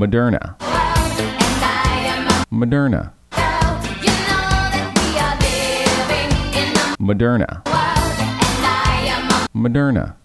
Moderna. Moderna. Moderna. Moderna.